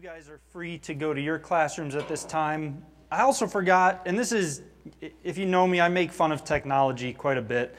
you guys are free to go to your classrooms at this time. I also forgot, and this is, if you know me, I make fun of technology quite a bit.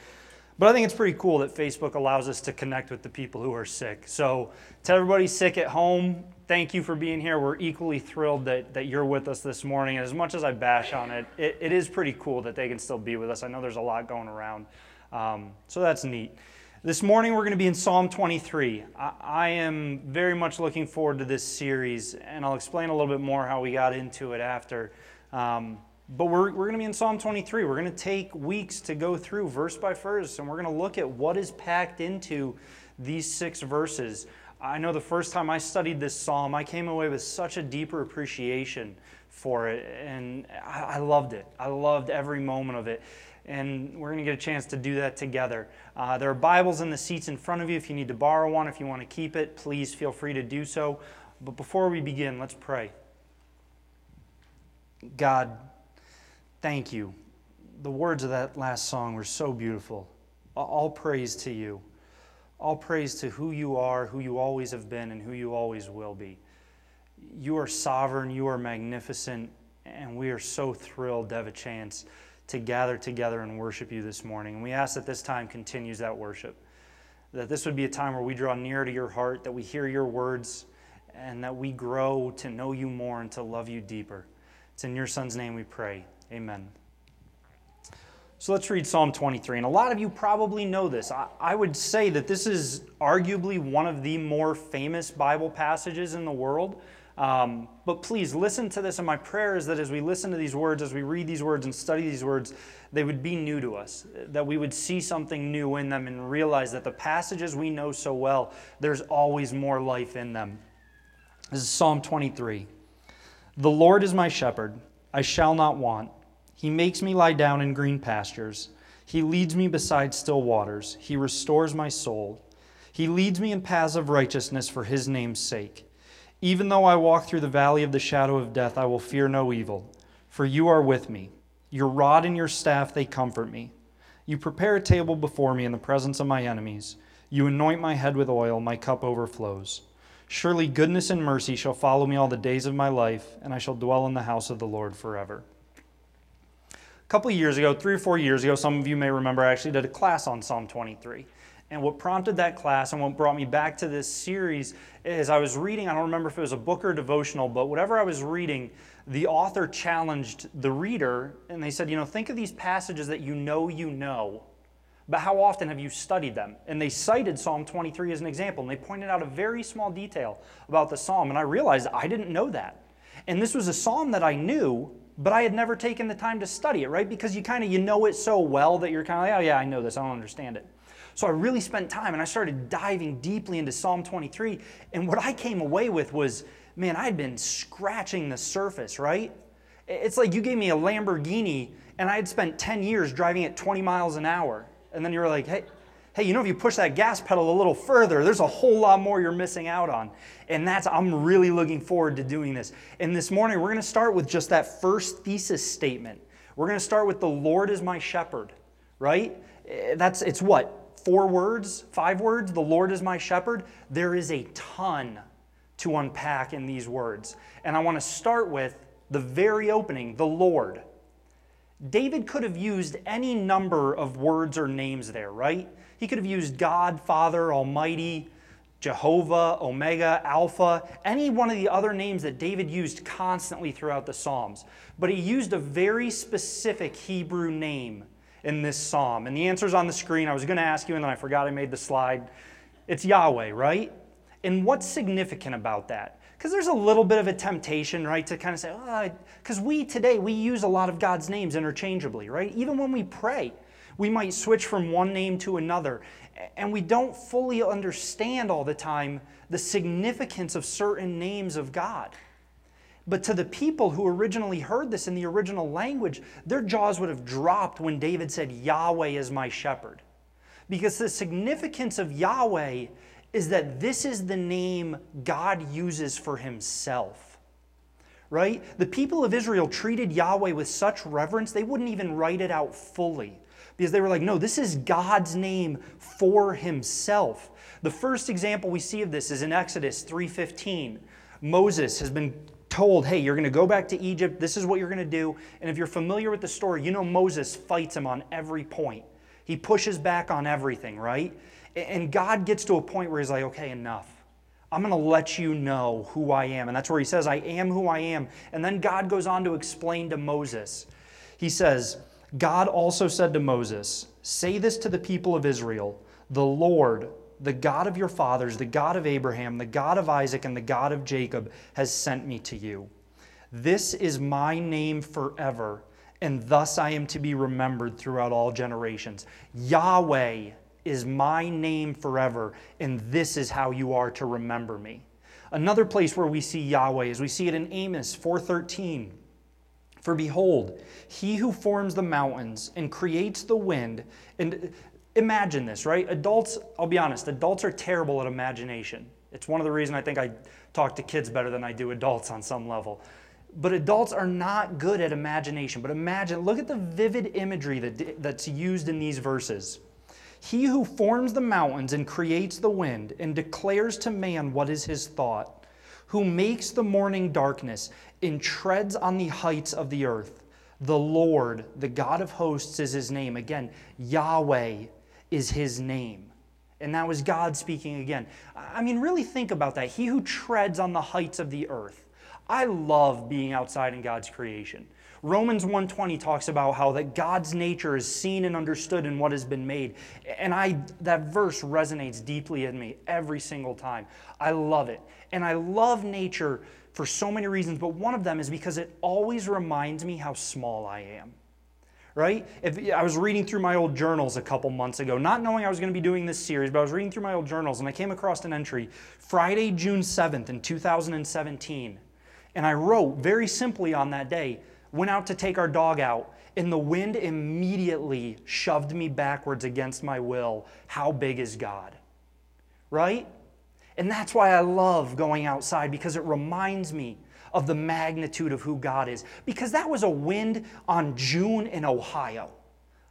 But I think it's pretty cool that Facebook allows us to connect with the people who are sick. So, to everybody sick at home, thank you for being here. We're equally thrilled that, that you're with us this morning. And as much as I bash on it, it, it is pretty cool that they can still be with us. I know there's a lot going around. Um, so, that's neat. This morning we're going to be in Psalm 23. I, I, am very much looking forward to this series, and I'll explain a little bit more how we got into it after. Um, but we're, we're going to be in Psalm 23. We're going to take weeks to go through verse by verse, and we're going to look at what is packed into these six verses. I know the first time I studied this psalm, I came away with such a deeper appreciation for it, and I, I loved it. I loved every moment of it and we're going to get a chance to do that together. Uh, there are Bibles in the seats in front of you. If you need to borrow one, if you want to keep it, please feel free to do so. But before we begin, let's pray. God, thank you. The words of that last song were so beautiful. All praise to you. All praise to who you are, who you always have been, and who you always will be. You are sovereign, you are magnificent, and we are so thrilled to have a chance to gather together and worship you this morning. And we ask that this time continues that worship. That this would be a time where we draw near to your heart, that we hear your words, and that we grow to know you more and to love you deeper. It's in your Son's name we pray. Amen. So let's read Psalm 23. And a lot of you probably know this. I, I, would say that this is arguably one of the more famous Bible passages in the world. Um, but please listen to this, and my prayer is that as we listen to these words, as we read these words and study these words, they would be new to us, that we would see something new in them and realize that the passages we know so well, there's always more life in them. This is Psalm 23. The Lord is my shepherd, I shall not want. He makes me lie down in green pastures. He leads me beside still waters. He restores my soul. He leads me in paths of righteousness for his name's sake. Even though I walk through the valley of the shadow of death, I will fear no evil, for you are with me. Your rod and your staff, they comfort me. You prepare a table before me in the presence of my enemies. You anoint my head with oil, my cup overflows. Surely goodness and mercy shall follow me all the days of my life, and I shall dwell in the house of the Lord forever. A couple years ago, three or four years ago, some of you may remember, I actually did a class on Psalm 23. And what prompted that class and what brought me back to this series is I was reading, I don't remember if it was a book or devotional, but whatever I was reading, the author challenged the reader and they said, you know, think of these passages that you know you know, but how often have you studied them? And they cited Psalm 23 as an example, and they pointed out a very small detail about the psalm, and I realized I didn't know that. And this was a psalm that I knew, but I had never taken the time to study it, right? Because you kind of you know it so well that you're kind of like, oh yeah, I know this, I don't understand it. So I really spent time and I started diving deeply into Psalm 23. And what I came away with was, man, I had been scratching the surface, right? It's like you gave me a Lamborghini and I had spent 10 years driving at 20 miles an hour. And then you were like, hey, hey, you know, if you push that gas pedal a little further, there's a whole lot more you're missing out on. And that's, I'm really looking forward to doing this. And this morning, we're going to start with just that first thesis statement. We're going to start with the Lord is my shepherd, right? Eh, that's, it's what? Four words, five words, the Lord is my shepherd, there is a ton to unpack in these words. And I want to start with the very opening, the Lord. David could have used any number of words or names there, right? He could have used God, Father, Almighty, Jehovah, Omega, Alpha, any one of the other names that David used constantly throughout the Psalms. But he used a very specific Hebrew name in this psalm? And the answer's on the screen. I was going to ask you, and then I forgot I made the slide. It's Yahweh, right? And what's significant about that? Because there's a little bit of a temptation, right, to kind of say, ah, because oh, we today, we use a lot of God's names interchangeably, right? Even when we pray, we might switch from one name to another. And we don't fully understand all the time the significance of certain names of God. But to the people who originally heard this in the original language, their jaws would have dropped when David said, Yahweh is my shepherd. Because the significance of Yahweh is that this is the name God uses for himself. Right? The people of Israel treated Yahweh with such reverence, they wouldn't even write it out fully. Because they were like, no, this is God's name for himself. The first example we see of this is in Exodus 3:15 Moses has been told, hey, you're going to go back to Egypt. This is what you're going to do. And if you're familiar with the story, you know Moses fights him on every point. He pushes back on everything, right? And God gets to a point where he's like, okay, enough. I'm going to let you know who I am. And that's where he says, I am who I am. And then God goes on to explain to Moses. He says, God also said to Moses, Say this to the people of Israel The Lord, the God of your fathers, the God of Abraham, the God of Isaac, and the God of Jacob, has sent me to you. This is my name forever, and thus I am to be remembered throughout all generations. Yahweh is my name forever, and this is how you are to remember me. Another place where we see Yahweh is we see it in Amos 4:13. For behold, he who forms the mountains and creates the wind, and imagine this, right? Adults, I'll be honest, adults are terrible at imagination. It's one of the reasons I think I talk to kids better than I do adults on some level. But adults are not good at imagination. But imagine, look at the vivid imagery that, that's used in these verses. He who forms the mountains and creates the wind and declares to man what is his thought, who makes the morning darkness and treads on the heights of the earth. The Lord, the God of hosts, is his name. Again, Yahweh is his name. And that was God speaking again. I mean, really think about that. He who treads on the heights of the earth. I love being outside in God's creation. Romans 1:20 talks about how that God's nature is seen and understood in what has been made. And I that verse resonates deeply in me every single time. I love it. And I love nature for so many reasons, but one of them is because it always reminds me how small I am. Right? If I was reading through my old journals a couple months ago, not knowing I was going to be doing this series, but I was reading through my old journals and I came across an entry Friday, June 7th in 2017. And I wrote very simply on that day, went out to take our dog out, and the wind immediately shoved me backwards against my will. How big is God? Right? And that's why I love going outside because it reminds me of the magnitude of who God is. Because that was a wind on June in Ohio.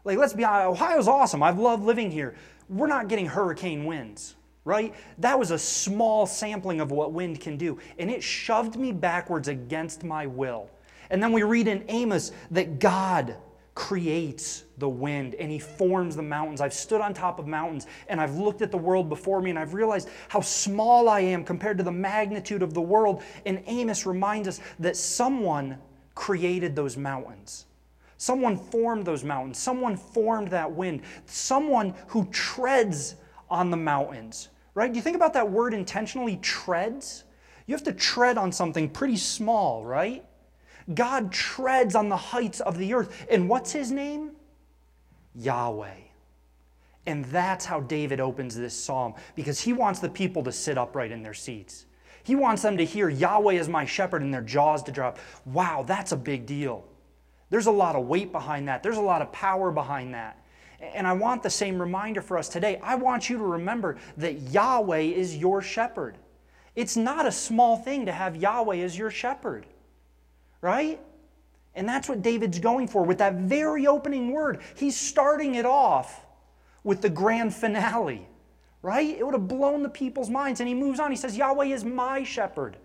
Like, let's be honest, Ohio's awesome. I've loved living here. We're not getting hurricane winds, right? That was a small sampling of what wind can do. And it shoved me backwards against my will. And then we read in Amos that God creates the wind and he forms the mountains. I've stood on top of mountains and I've looked at the world before me and I've realized how small I am compared to the magnitude of the world. And Amos reminds us that someone created those mountains. Someone formed those mountains. Someone formed that wind. Someone who treads on the mountains, right? Do you think about that word intentionally treads? You have to tread on something pretty small, right? God treads on the heights of the earth. And what's his name? Yahweh. And that's how David opens this psalm because he wants the people to sit upright in their seats. He wants them to hear Yahweh is my shepherd and their jaws to drop. Wow, that's a big deal. There's a lot of weight behind that, there's a lot of power behind that. And I want the same reminder for us today. I want you to remember that Yahweh is your shepherd. It's not a small thing to have Yahweh as your shepherd right? And that's what David's going for with that very opening word. He's starting it off with the grand finale, right? It would have blown the people's minds. And he moves on. He says, Yahweh is my shepherd.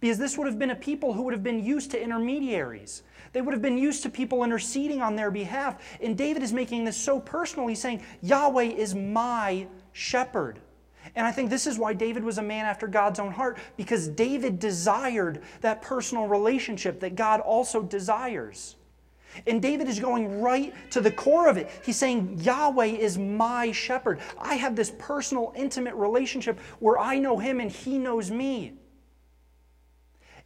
Because this would have been a people who would have been used to intermediaries. They would have been used to people interceding on their behalf. And David is making this so personal. He's saying, Yahweh is my shepherd. And I think this is why David was a man after God's own heart, because David desired that personal relationship that God also desires. And David is going right to the core of it. He's saying, Yahweh is my shepherd. I have this personal, intimate relationship where I know him and he knows me.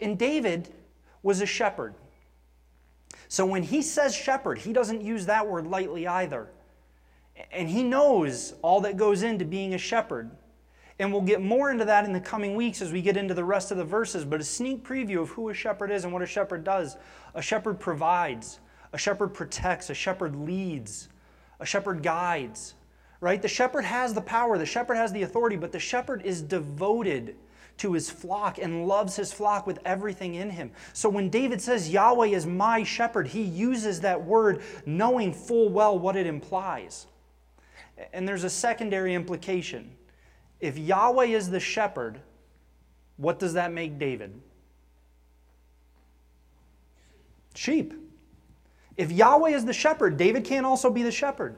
And David was a shepherd. So when he says shepherd, he doesn't use that word lightly either. And he knows all that goes into being a shepherd. And we'll get more into that in the coming weeks as we get into the rest of the verses. But a sneak preview of who a shepherd is and what a shepherd does. A shepherd provides, a shepherd protects, a shepherd leads, a shepherd guides. Right? The shepherd has the power, the shepherd has the authority, but the shepherd is devoted to his flock and loves his flock with everything in him. So when David says, Yahweh is my shepherd, he uses that word knowing full well what it implies. And there's a secondary implication if Yahweh is the shepherd, what does that make David? Sheep. If Yahweh is the shepherd, David can't also be the shepherd.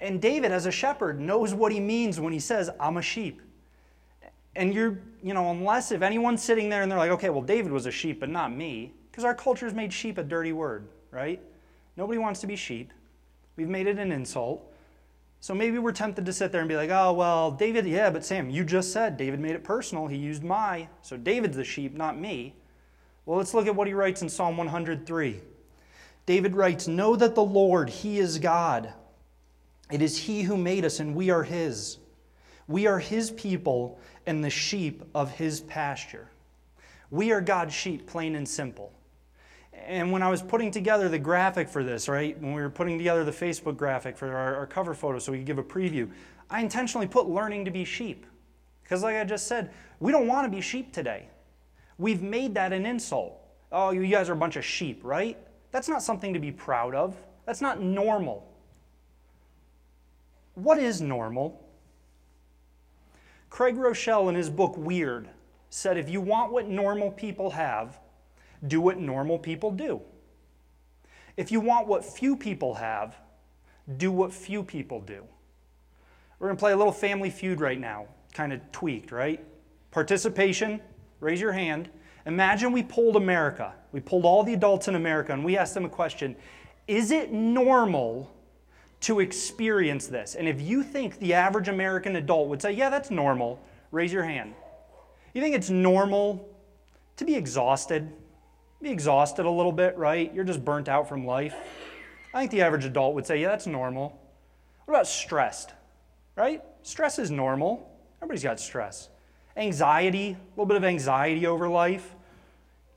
And David, as a shepherd, knows what he means when he says, I'm a sheep. And you're, you know, unless if anyone's sitting there and they're like, okay, well, David was a sheep, but not me, because our culture's made sheep a dirty word, right? Nobody wants to be sheep. We've made it an insult. So maybe we're tempted to sit there and be like, oh, well, David, yeah, but Sam, you just said David made it personal. He used my. So David's the sheep, not me. Well, let's look at what he writes in Psalm 103. David writes, Know that the Lord, He is God. It is He who made us, and we are His. We are His people and the sheep of His pasture. We are God's sheep, plain and simple. And when I was putting together the graphic for this, right, when we were putting together the Facebook graphic for our, our cover photo so we could give a preview, I intentionally put learning to be sheep. Because, like I just said, we don't want to be sheep today. We've made that an insult. Oh, you guys are a bunch of sheep, right? That's not something to be proud of. That's not normal. What is normal? Craig Groeschel, in his book Weird, said if you want what normal people have, do what normal people do. If you want what few people have, do what few people do. We're going to play a little family feud right now, kind of tweaked, right? Participation, raise your hand. Imagine we polled America. We pulled all the adults in America and we asked them a question Is it normal to experience this? And if you think the average American adult would say, Yeah, that's normal, raise your hand. You think it's normal to be exhausted? Be exhausted a little bit, right? You're just burnt out from life. I think the average adult would say, Yeah, that's normal. What about stressed? Right? Stress is normal. Everybody's got stress. Anxiety, a little bit of anxiety over life.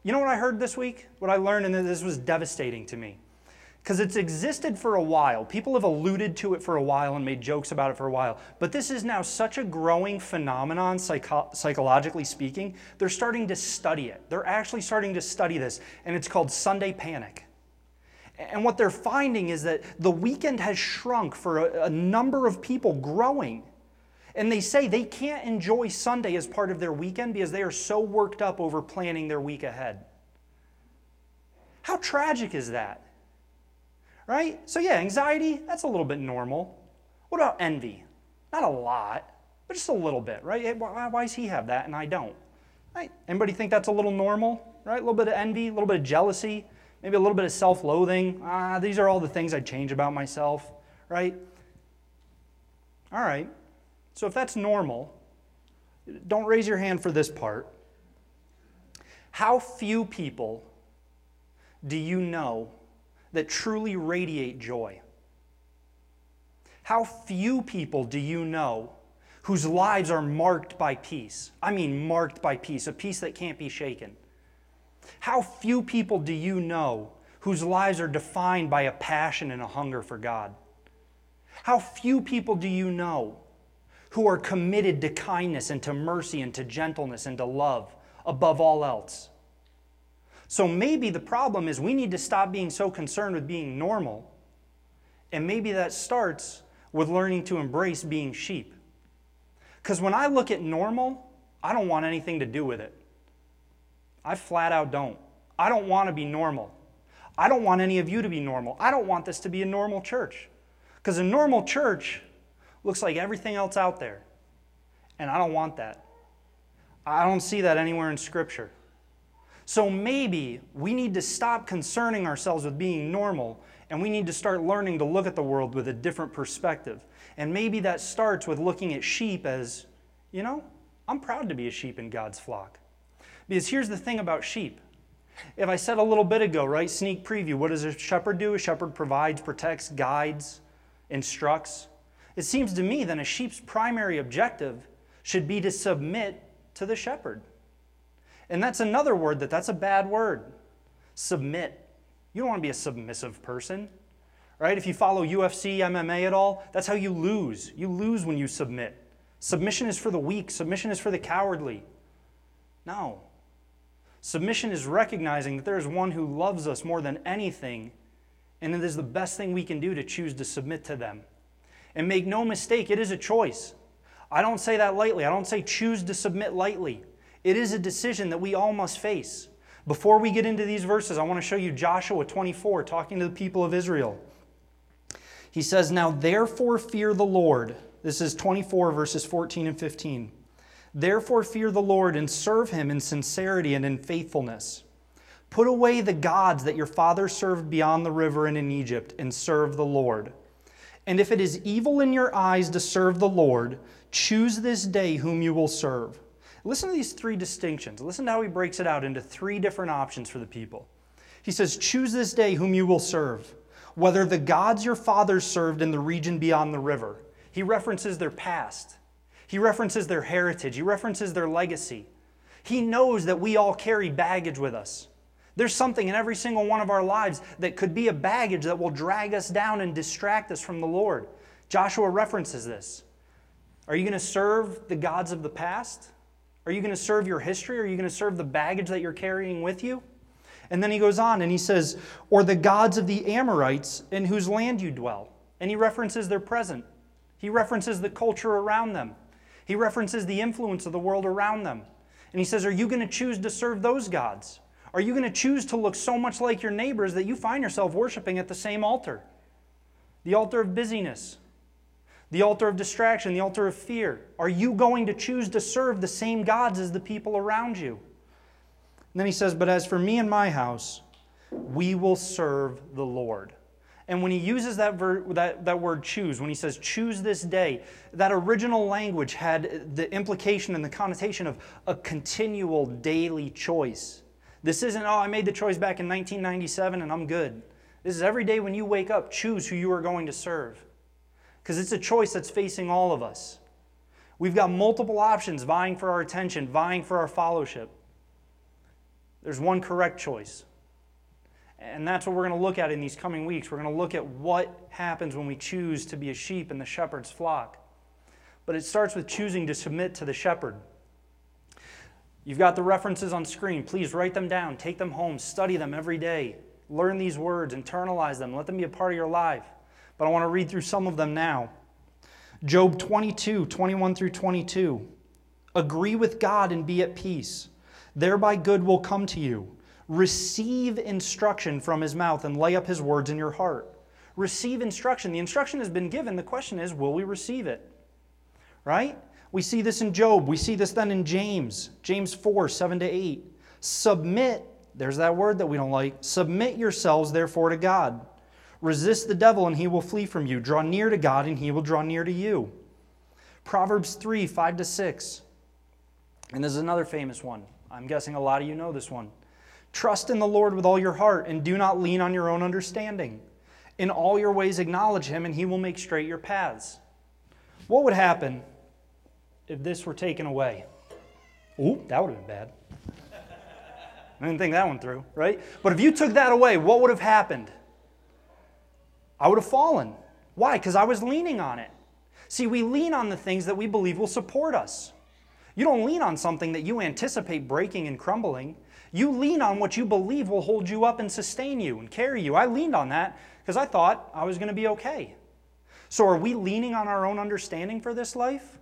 You know what I heard this week? What I learned, and this was devastating to me because it's existed for a while. People have alluded to it for a while and made jokes about it for a while. But this is now such a growing phenomenon, psycho- psychologically speaking. They're starting to study it. They're actually starting to study this, and it's called Sunday panic. And what they're finding is that the weekend has shrunk for a, a number of people growing. And they say they can't enjoy Sunday as part of their weekend because they are so worked up over planning their week ahead. How tragic is that? Right? So, yeah, anxiety, that's a little bit normal. What about envy? Not a lot, but just a little bit, right? Why, why does he have that and I don't? Right? Anybody think that's a little normal, right? A little bit of envy, a little bit of jealousy, maybe a little bit of self loathing. Ah, these are all the things I'd change about myself, right? All right. So, if that's normal, don't raise your hand for this part. How few people do you know that truly radiate joy? How few people do you know whose lives are marked by peace? I mean, marked by peace, a peace that can't be shaken. How few people do you know whose lives are defined by a passion and a hunger for God? How few people do you know who are committed to kindness and to mercy and to gentleness and to love above all else? So maybe the problem is we need to stop being so concerned with being normal. And maybe that starts with learning to embrace being sheep. Because when I look at normal, I don't want anything to do with it. I flat out don't. I don't want to be normal. I don't want any of you to be normal. I don't want this to be a normal church. Because a normal church looks like everything else out there. And I don't want that. I don't see that anywhere in Scripture. So maybe we need to stop concerning ourselves with being normal and we need to start learning to look at the world with a different perspective. And maybe that starts with looking at sheep as, you know, I'm proud to be a sheep in God's flock. Because here's the thing about sheep. If I said a little bit ago, right, sneak preview, what does a shepherd do? A shepherd provides, protects, guides, instructs. It seems to me that a sheep's primary objective should be to submit to the shepherd. And that's another word that that's a bad word. Submit. You don't want to be a submissive person, right? If you follow UFC, MMA at all, that's how you lose. You lose when you submit. Submission is for the weak, submission is for the cowardly. No. Submission is recognizing that there is one who loves us more than anything, and it is the best thing we can do to choose to submit to them. And make no mistake, it is a choice. I don't say that lightly. I don't say choose to submit lightly. It is a decision that we all must face. Before we get into these verses, I want to show you Joshua 24 talking to the people of Israel. He says, Now therefore fear the Lord. This is 24, verses 14 and 15. Therefore fear the Lord and serve him in sincerity and in faithfulness. Put away the gods that your fathers served beyond the river and in Egypt, and serve the Lord. And if it is evil in your eyes to serve the Lord, choose this day whom you will serve. Listen to these three distinctions. Listen to how he breaks it out into three different options for the people. He says, Choose this day whom you will serve, whether the gods your fathers served in the region beyond the river. He references their past, he references their heritage, he references their legacy. He knows that we all carry baggage with us. There's something in every single one of our lives that could be a baggage that will drag us down and distract us from the Lord. Joshua references this. Are you going to serve the gods of the past? Are you going to serve your history? Are you going to serve the baggage that you're carrying with you? And then he goes on and he says, Or the gods of the Amorites in whose land you dwell. And he references their present. He references the culture around them. He references the influence of the world around them. And he says, Are you going to choose to serve those gods? Are you going to choose to look so much like your neighbors that you find yourself worshiping at the same altar? The altar of busyness, the altar of distraction, the altar of fear. Are you going to choose to serve the same gods as the people around you? And then he says, But as for me and my house, we will serve the Lord. And when he uses that, ver- that, that word choose, when he says choose this day, that original language had the implication and the connotation of a continual daily choice. This isn't, oh, I made the choice back in 1997 and I'm good. This is every day when you wake up, choose who you are going to serve. Because it's a choice that's facing all of us. We've got multiple options vying for our attention, vying for our fellowship. There's one correct choice. And that's what we're going to look at in these coming weeks. We're going to look at what happens when we choose to be a sheep in the shepherd's flock. But it starts with choosing to submit to the shepherd. You've got the references on screen. Please write them down, take them home, study them every day. Learn these words, internalize them, let them be a part of your life. But I want to read through some of them now. Job 22, 21 through 22. Agree with God and be at peace. Thereby good will come to you. Receive instruction from his mouth and lay up his words in your heart. Receive instruction. The instruction has been given. The question is, will we receive it? Right? We see this in Job. We see this then in James, James 4, 7 to 8. Submit, there's that word that we don't like. Submit yourselves, therefore, to God. Resist the devil, and he will flee from you. Draw near to God, and he will draw near to you. Proverbs 3, 5 to 6. And this is another famous one. I'm guessing a lot of you know this one. Trust in the Lord with all your heart, and do not lean on your own understanding. In all your ways, acknowledge him, and he will make straight your paths. What would happen if this were taken away? Ooh, that would have been bad. I didn't think that one through, right? But if you took that away, what would have happened? I would have fallen. Why? Because I was leaning on it. See, we lean on the things that we believe will support us. You don't lean on something that you anticipate breaking and crumbling. You lean on what you believe will hold you up and sustain you and carry you. I leaned on that because I thought I was going to be okay. So, are we leaning on our own understanding for this life?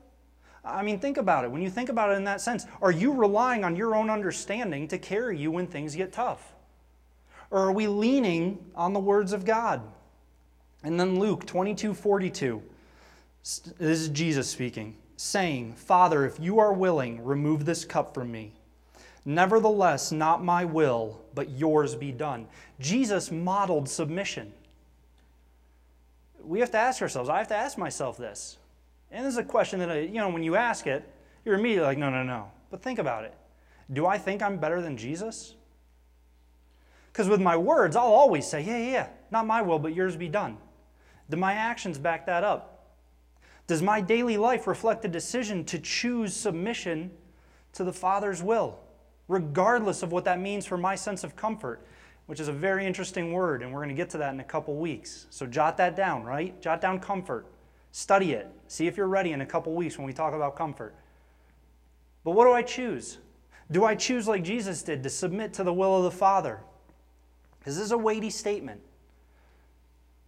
I mean, think about it. When you think about it in that sense, are you relying on your own understanding to carry you when things get tough? Or are we leaning on the words of God? And then Luke 22 42. This is Jesus speaking, saying, Father, if you are willing, remove this cup from me. Nevertheless, not my will, but yours be done. Jesus modeled submission. We have to ask ourselves, I have to ask myself this. And this is a question that, I, you know, when you ask it, you're immediately like, no, no, no. But think about it. Do I think I'm better than Jesus? Because with my words, I'll always say, yeah, yeah, yeah, not my will, but yours be done. Do my actions back that up? Does my daily life reflect a decision to choose submission to the Father's will, regardless of what that means for my sense of comfort? Which is a very interesting word, and we're going to get to that in a couple weeks. So jot that down, right? Jot down comfort. Study it. See if you're ready in a couple weeks when we talk about comfort. But what do I choose? Do I choose like Jesus did to submit to the will of the Father? Because this is a weighty statement.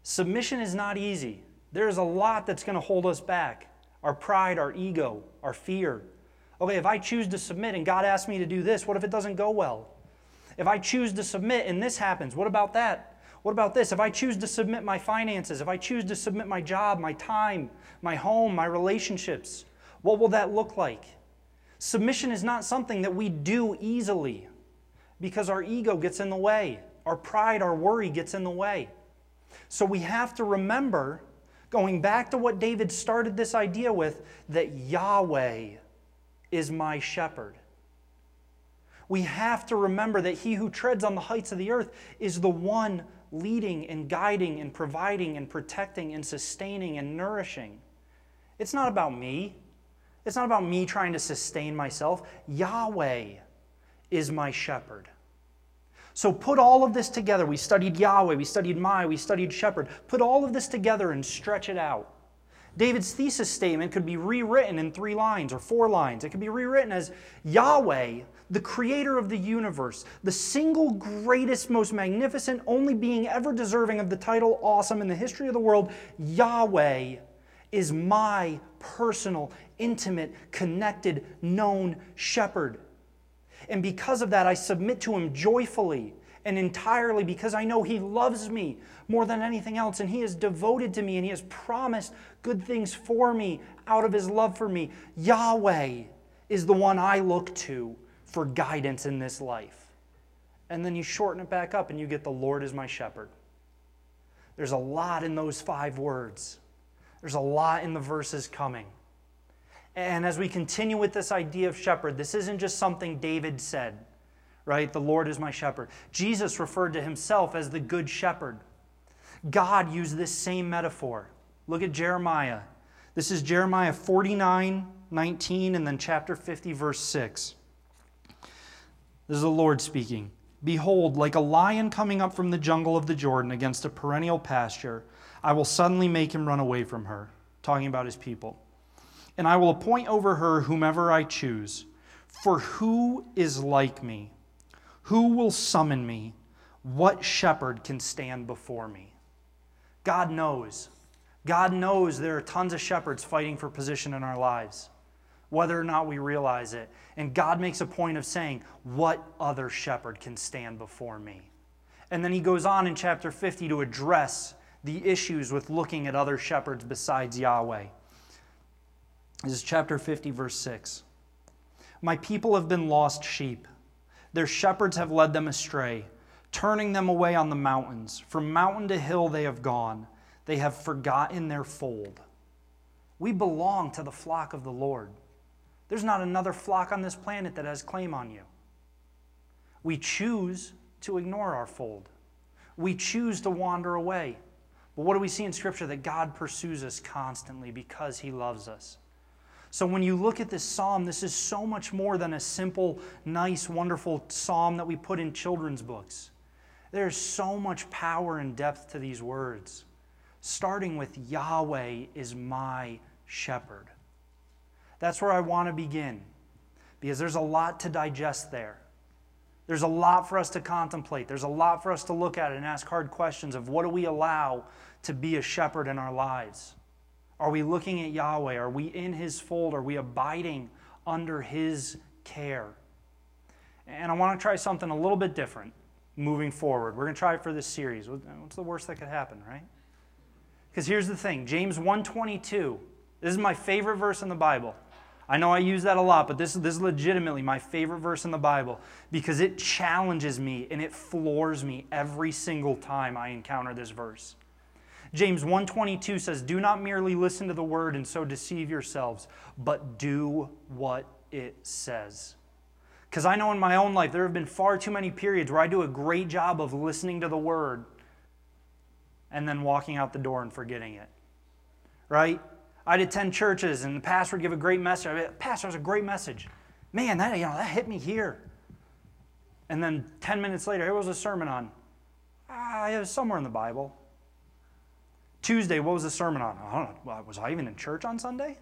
Submission is not easy. There's a lot that's going to hold us back our pride, our ego, our fear. Okay, if I choose to submit and God asks me to do this, what if it doesn't go well? If I choose to submit and this happens, what about that? What about this? If I choose to submit my finances, if I choose to submit my job, my time, my home, my relationships, what will that look like? Submission is not something that we do easily because our ego gets in the way, our pride, our worry gets in the way. So we have to remember, going back to what David started this idea with, that Yahweh is my shepherd. We have to remember that he who treads on the heights of the earth is the one leading and guiding and providing and protecting and sustaining and nourishing. It's not about me. It's not about me trying to sustain myself. Yahweh is my shepherd. So put all of this together. We studied Yahweh, we studied My, we studied Shepherd. Put all of this together and stretch it out. David's thesis statement could be rewritten in three lines or four lines. It could be rewritten as Yahweh, the creator of the universe, the single greatest, most magnificent, only being ever deserving of the title awesome in the history of the world, Yahweh is my personal, intimate, connected, known shepherd. And because of that, I submit to him joyfully and entirely because I know he loves me more than anything else. And he is devoted to me and he has promised good things for me out of his love for me. Yahweh is the one I look to for guidance in this life. And then you shorten it back up and you get the Lord is my shepherd. There's a lot in those five words, there's a lot in the verses coming. And as we continue with this idea of shepherd, this isn't just something David said, right? The Lord is my shepherd. Jesus referred to himself as the good shepherd. God used this same metaphor. Look at Jeremiah. This is Jeremiah 49, 19, and then chapter 50, verse 6. This is the Lord speaking. Behold, like a lion coming up from the jungle of the Jordan against a perennial pasture, I will suddenly make him run away from her. Talking about his people and I will appoint over her whomever I choose. For who is like me? Who will summon me? What shepherd can stand before me? God knows. God knows there are tons of shepherds fighting for position in our lives, whether or not we realize it. And God makes a point of saying, What other shepherd can stand before me? And then he goes on in chapter 50 to address the issues with looking at other shepherds besides Yahweh. This is chapter 50, verse 6. My people have been lost sheep. Their shepherds have led them astray, turning them away on the mountains. From mountain to hill they have gone. They have forgotten their fold. We belong to the flock of the Lord. There's not another flock on this planet that has claim on you. We choose to ignore our fold. We choose to wander away. But what do we see in Scripture? That God pursues us constantly because He loves us. So when you look at this psalm, this is so much more than a simple, nice, wonderful psalm that we put in children's books. There's so much power and depth to these words, starting with Yahweh is my shepherd. That's where I want to begin because there's a lot to digest there. There's a lot for us to contemplate. There's a lot for us to look at and ask hard questions of what do we allow to be a shepherd in our lives? Are we looking at Yahweh? Are we in His fold? Are we abiding under His care? And I want to try something a little bit different moving forward. We're going to try it for this series. What's the worst that could happen, right? Because here's the thing James 122. This is my favorite verse in the Bible. I know I use that a lot, but this, this is legitimately my favorite verse in the Bible because it challenges me and it floors me every single time I encounter this verse. James 1:22 says, "Do not merely listen to the word and so deceive yourselves, but do what it says." Because I know in my own life there have been far too many periods where I do a great job of listening to the word and then walking out the door and forgetting it. Right? I'd attend churches and the pastor would give a great message. I mean, pastor has a great message. Man, that you know that hit me here. And then 10 minutes later, here was a sermon on. Ah, it was somewhere in the Bible. Tuesday, what was the sermon on? I don't know. Was I even in church on Sunday?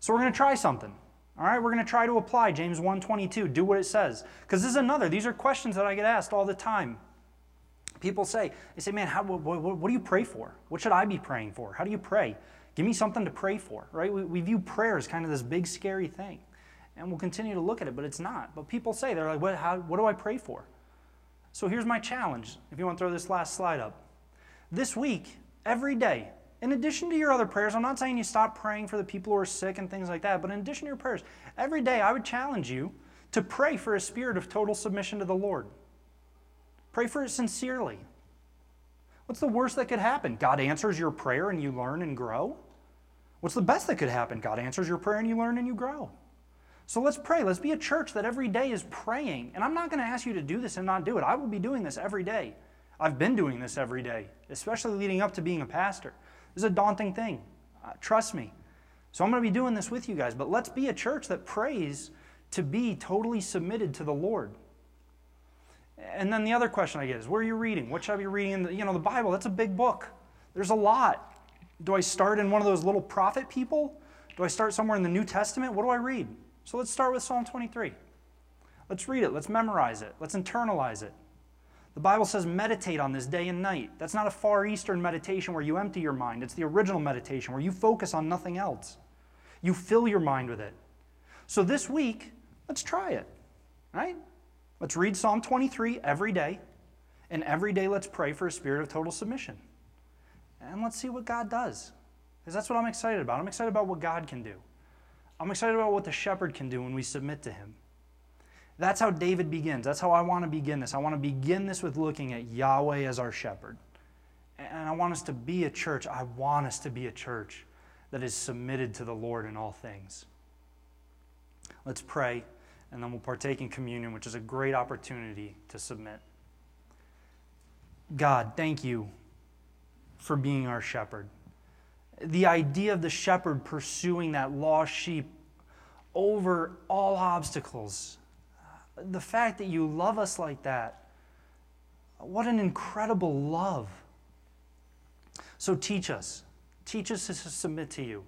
So we're going to try something. All right, we're going to try to apply James 1:22. Do what it says. Because this is another. These are questions that I get asked all the time. People say, they say, man, how, what, what, what do you pray for? What should I be praying for? How do you pray? Give me something to pray for, right? We, we view prayer as kind of this big, scary thing. And we'll continue to look at it, but it's not. But people say, they're like, what, how, what do I pray for? So here's my challenge, if you want to throw this last slide up. This week, every day, in addition to your other prayers, I'm not saying you stop praying for the people who are sick and things like that, but in addition to your prayers, every day I would challenge you to pray for a spirit of total submission to the Lord. Pray for it sincerely. What's the worst that could happen? God answers your prayer and you learn and grow. What's the best that could happen? God answers your prayer and you learn and you grow. So let's pray. Let's be a church that every day is praying. And I'm not going to ask you to do this and not do it. I will be doing this every day. I've been doing this every day, especially leading up to being a pastor. This is a daunting thing. Uh, trust me. So I'm going to be doing this with you guys. But let's be a church that prays to be totally submitted to the Lord. And then the other question I get is, where are you reading? What should I be reading? You know, the Bible, that's a big book. There's a lot. Do I start in one of those little prophet people? Do I start somewhere in the New Testament? What do I read? So let's start with Psalm 23. Let's read it. Let's memorize it. Let's internalize it. The Bible says meditate on this day and night. That's not a Far Eastern meditation where you empty your mind. It's the original meditation where you focus on nothing else. You fill your mind with it. So this week, let's try it. Right? Let's read Psalm 23 every day. And every day, let's pray for a spirit of total submission. And let's see what God does. Because that's what I'm excited about. I'm excited about what God can do. I'm excited about what the shepherd can do when we submit to him. That's how David begins. That's how I want to begin this. I want to begin this with looking at Yahweh as our shepherd. And I want us to be a church. I want us to be a church that is submitted to the Lord in all things. Let's pray, and then we'll partake in communion, which is a great opportunity to submit. God, thank you for being our shepherd. The idea of the shepherd pursuing that lost sheep over all obstacles the fact that you love us like that, what an incredible love. So teach us. Teach us to submit to you.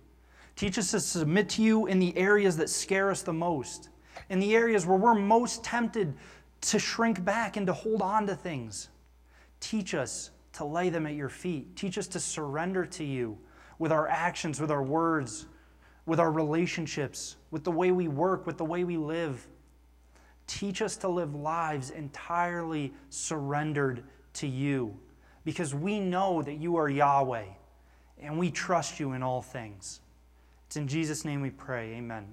Teach us to submit to you in the areas that scare us the most, in the areas where we're most tempted to shrink back and to hold on to things. Teach us to lay them at your feet. Teach us to surrender to you with our actions, with our words, with our relationships, with the way we work, with the way we live. Teach us to live lives entirely surrendered to you because we know that you are Yahweh and we trust you in all things. It's in Jesus' name we pray. Amen.